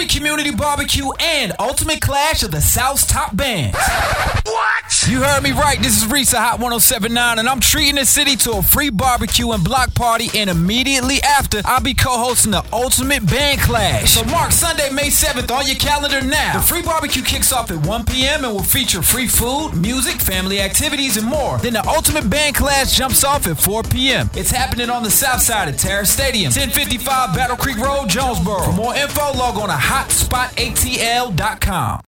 free community barbecue, and ultimate clash of the South's top bands. You heard me right. This is Risa Hot 1079, and I'm treating the city to a free barbecue and block party. And immediately after, I'll be co hosting the ultimate band clash. So mark Sunday, May 7th on your calendar now. The free barbecue kicks off at 1 p.m. and will feature free food, music, family activities, and more. Then the ultimate band clash jumps off at 4 p.m. It's happening on the south side of Tara Stadium, 1055 Battle Creek Road, Jonesboro. For more info, log on to hotspotatl.com.